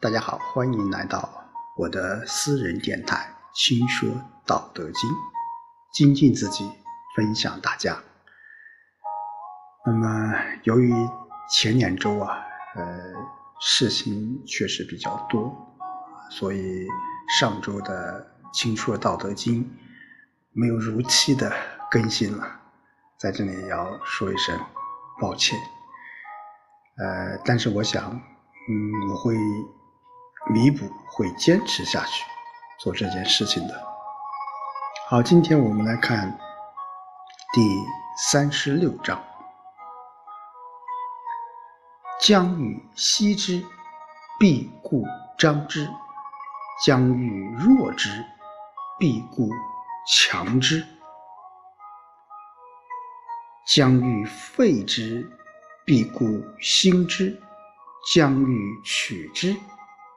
大家好，欢迎来到我的私人电台《轻说道德经》，精进自己，分享大家。那么，由于前两周啊，呃，事情确实比较多，所以上周的《轻说道德经》没有如期的更新了，在这里要说一声抱歉。呃，但是我想，嗯，我会。弥补会坚持下去做这件事情的。好，今天我们来看第三十六章：将欲歙之，必固张之；将欲弱之，必固强之；将欲废之，必固兴之；将欲取之。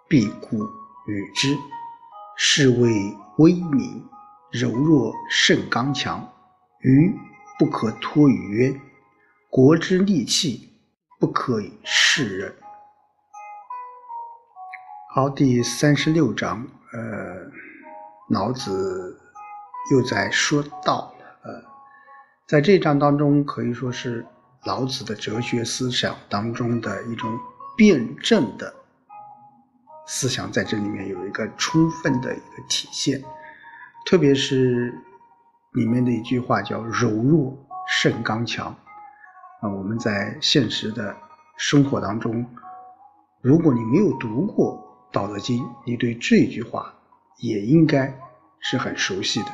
必固与之，是谓威名。柔弱胜刚强。愚不可托于渊，国之利器，不可以示人。好，第三十六章，呃，老子又在说道了。呃，在这章当中，可以说是老子的哲学思想当中的一种辩证的。思想在这里面有一个充分的一个体现，特别是里面的一句话叫“柔弱胜刚强”。啊，我们在现实的生活当中，如果你没有读过《道德经》，你对这句话也应该是很熟悉的。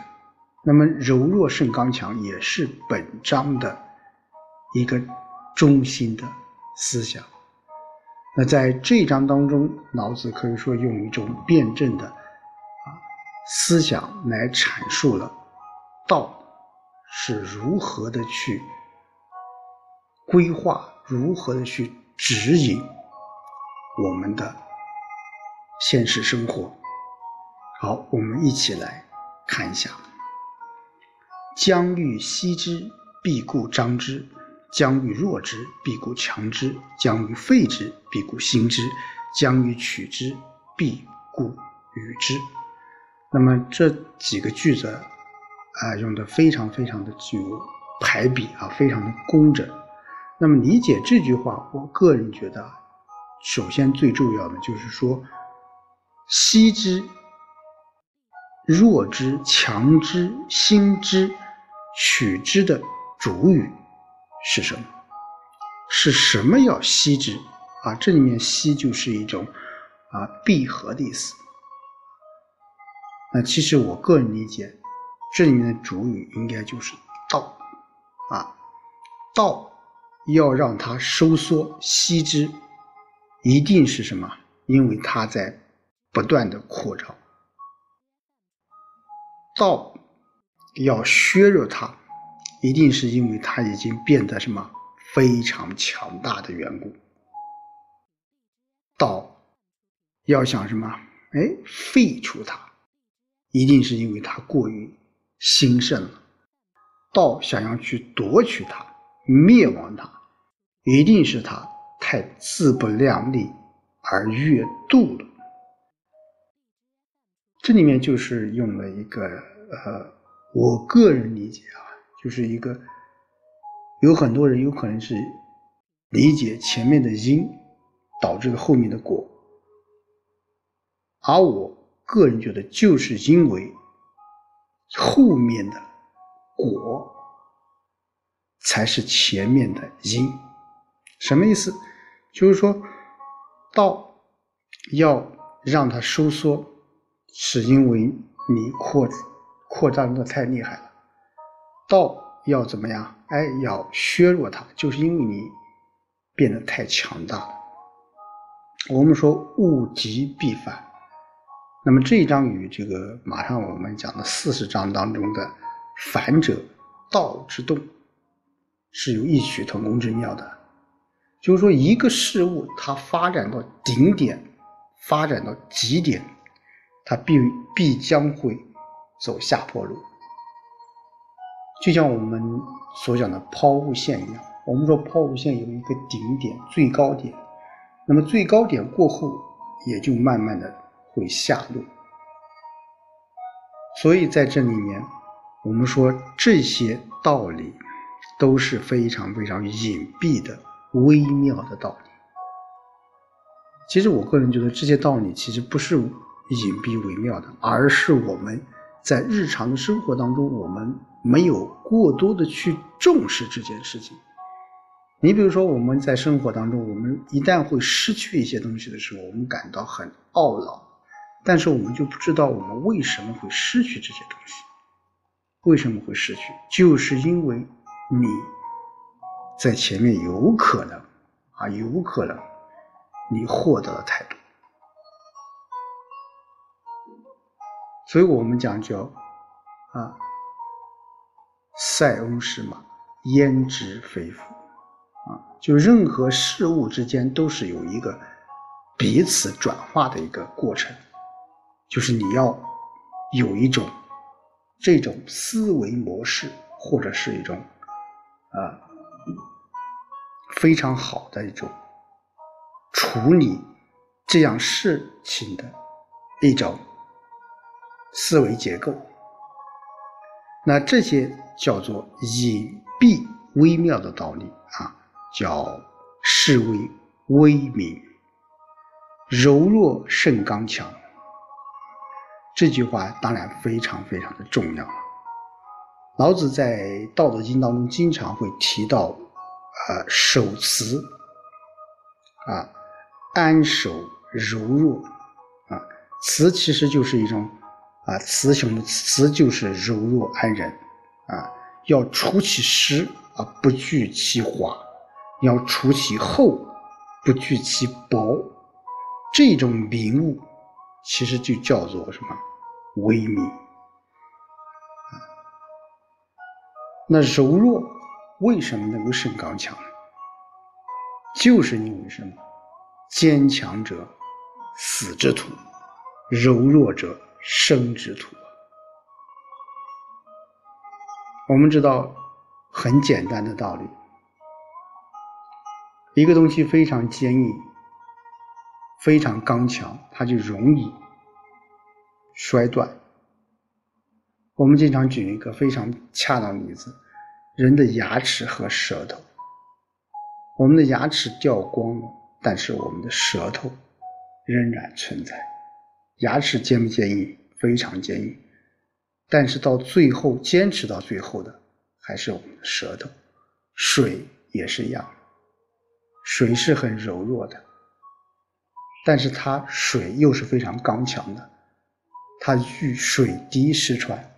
那么，“柔弱胜刚强”也是本章的一个中心的思想。那在这一章当中，老子可以说用一种辩证的啊思想来阐述了道是如何的去规划，如何的去指引我们的现实生活。好，我们一起来看一下：将欲歙之，必固张之。将欲弱之，必固强之；将欲废之，必固兴之；将欲取之，必固与之。那么这几个句子啊，用的非常非常的具有排比啊，非常的工整。那么理解这句话，我个人觉得，首先最重要的就是说，息之、弱之、强之、兴之、取之的主语。是什么？是什么要息之啊？这里面息就是一种啊闭合的意思。那其实我个人理解，这里面的主语应该就是道啊，道要让它收缩息之，一定是什么？因为它在不断的扩张，道要削弱它。一定是因为它已经变得什么非常强大的缘故。道要想什么？哎，废除它，一定是因为它过于兴盛了。道想要去夺取它、灭亡它，一定是他太自不量力而越度了。这里面就是用了一个呃，我个人理解啊。就是一个，有很多人有可能是理解前面的因导致了后面的果，而我个人觉得，就是因为后面的果才是前面的因。什么意思？就是说，道要让它收缩，是因为你扩扩张的太厉害了。道要怎么样？哎，要削弱它，就是因为你变得太强大了。我们说物极必反，那么这一章与这个马上我们讲的四十章当中的“反者道之动”是有异曲同工之妙的。就是说，一个事物它发展到顶点，发展到极点，它必必将会走下坡路。就像我们所讲的抛物线一样，我们说抛物线有一个顶点、最高点，那么最高点过后也就慢慢的会下落。所以在这里面，我们说这些道理都是非常非常隐蔽的、微妙的道理。其实我个人觉得这些道理其实不是隐蔽微妙的，而是我们在日常的生活当中，我们没有过多的去重视这件事情。你比如说，我们在生活当中，我们一旦会失去一些东西的时候，我们感到很懊恼，但是我们就不知道我们为什么会失去这些东西，为什么会失去，就是因为你在前面有可能啊，有可能。你获得了太多，所以我们讲叫啊，塞翁失马，焉知非福啊，就任何事物之间都是有一个彼此转化的一个过程，就是你要有一种这种思维模式，或者是一种啊非常好的一种。处理这样事情的一种思维结构，那这些叫做隐蔽微妙的道理啊，叫视为微明，柔弱胜刚强。这句话当然非常非常的重要。老子在《道德经》当中经常会提到，呃，守慈啊。安守柔弱，啊，慈其实就是一种啊，雌雄的雌就是柔弱安忍，啊，要除其实啊，不惧其华；要除其厚，不惧其薄。这种明悟，其实就叫做什么？微明。那柔弱为什么能够胜刚强？就是因为什么？坚强者死之徒，柔弱者生之徒。我们知道很简单的道理：一个东西非常坚硬、非常刚强，它就容易摔断。我们经常举一个非常恰当的例子：人的牙齿和舌头。我们的牙齿掉光了。但是我们的舌头仍然存在，牙齿坚不坚硬？非常坚硬。但是到最后，坚持到最后的还是我们的舌头。水也是一样，水是很柔弱的，但是它水又是非常刚强的，它遇水滴石穿。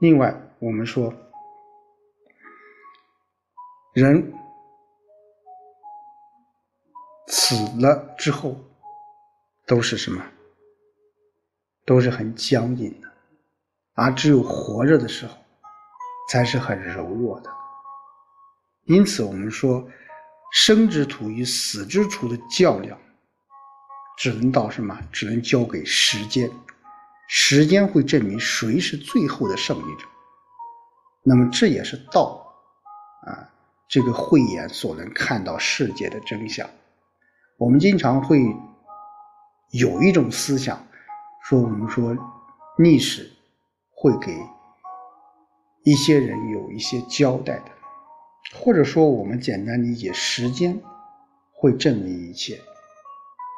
另外，我们说人。死了之后，都是什么？都是很僵硬的，而只有活着的时候，才是很柔弱的。因此，我们说，生之徒与死之徒的较量，只能到什么？只能交给时间，时间会证明谁是最后的胜利者。那么，这也是道啊，这个慧眼所能看到世界的真相。我们经常会有一种思想，说我们说历史会给一些人有一些交代的，或者说我们简单理解时间会证明一切，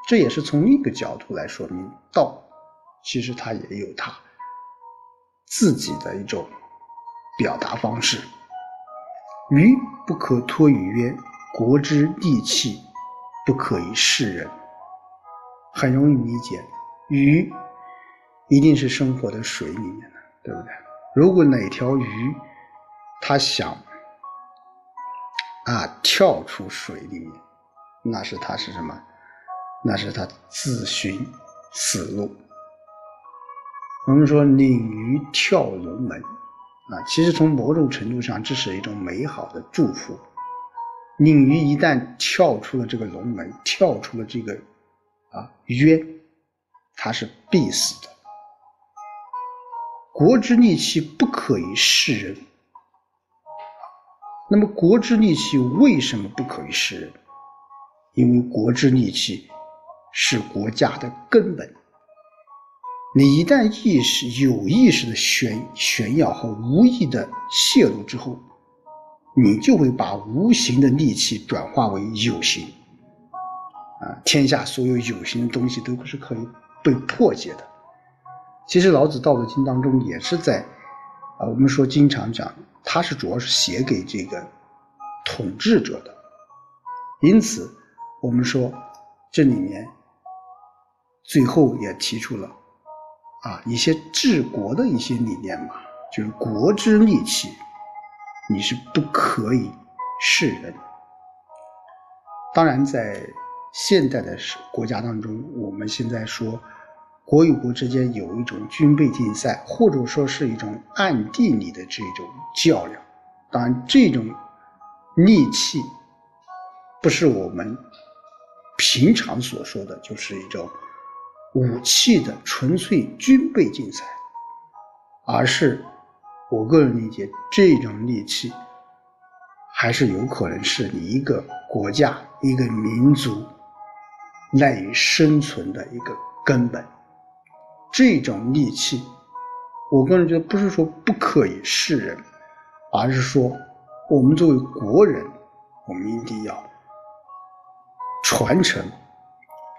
这也是从另一个角度来说明道，其实它也有它自己的一种表达方式。鱼不可脱于渊，国之利器。不可以示人，很容易理解。鱼一定是生活在水里面的，对不对？如果哪条鱼它想啊跳出水里面，那是它是什么？那是它自寻死路。我们说鲤鱼跳龙门啊，其实从某种程度上，这是一种美好的祝福。鲤鱼一旦跳出了这个龙门，跳出了这个啊曰：“他是必死的。国之利器不可以示人。那么，国之利器为什么不可以示人？因为国之利器是国家的根本。你一旦意识有意识的炫炫耀和无意的泄露之后，你就会把无形的利器转化为有形。啊，天下所有有形的东西都不是可以被破解的。其实老子《道德经》当中也是在，啊，我们说经常讲，它是主要是写给这个统治者的。因此，我们说这里面最后也提出了啊一些治国的一些理念嘛，就是国之利器，你是不可以示人。当然在。现代的国家当中，我们现在说国与国之间有一种军备竞赛，或者说是一种暗地里的这种较量。当然，这种利器不是我们平常所说的，就是一种武器的纯粹军备竞赛，而是我个人理解，这种利器还是有可能是你一个国家、一个民族。赖以生存的一个根本，这种利器，我个人觉得不是说不可以示人，而是说我们作为国人，我们一定要传承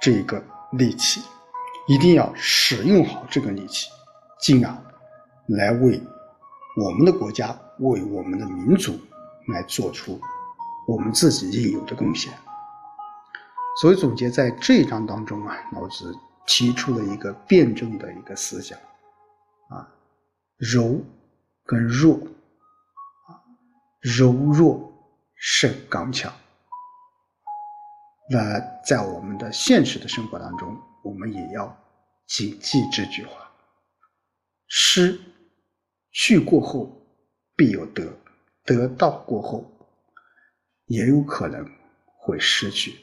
这个利器，一定要使用好这个利器，进而来为我们的国家、为我们的民族来做出我们自己应有的贡献。所以总结在这一章当中啊，老子提出了一个辩证的一个思想，啊，柔跟弱，啊，柔弱胜刚强。那在我们的现实的生活当中，我们也要谨记这句话：失去过后必有得，得到过后也有可能会失去。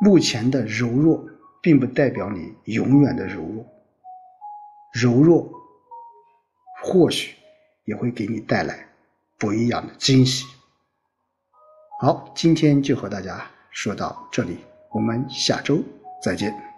目前的柔弱，并不代表你永远的柔弱。柔弱，或许也会给你带来不一样的惊喜。好，今天就和大家说到这里，我们下周再见。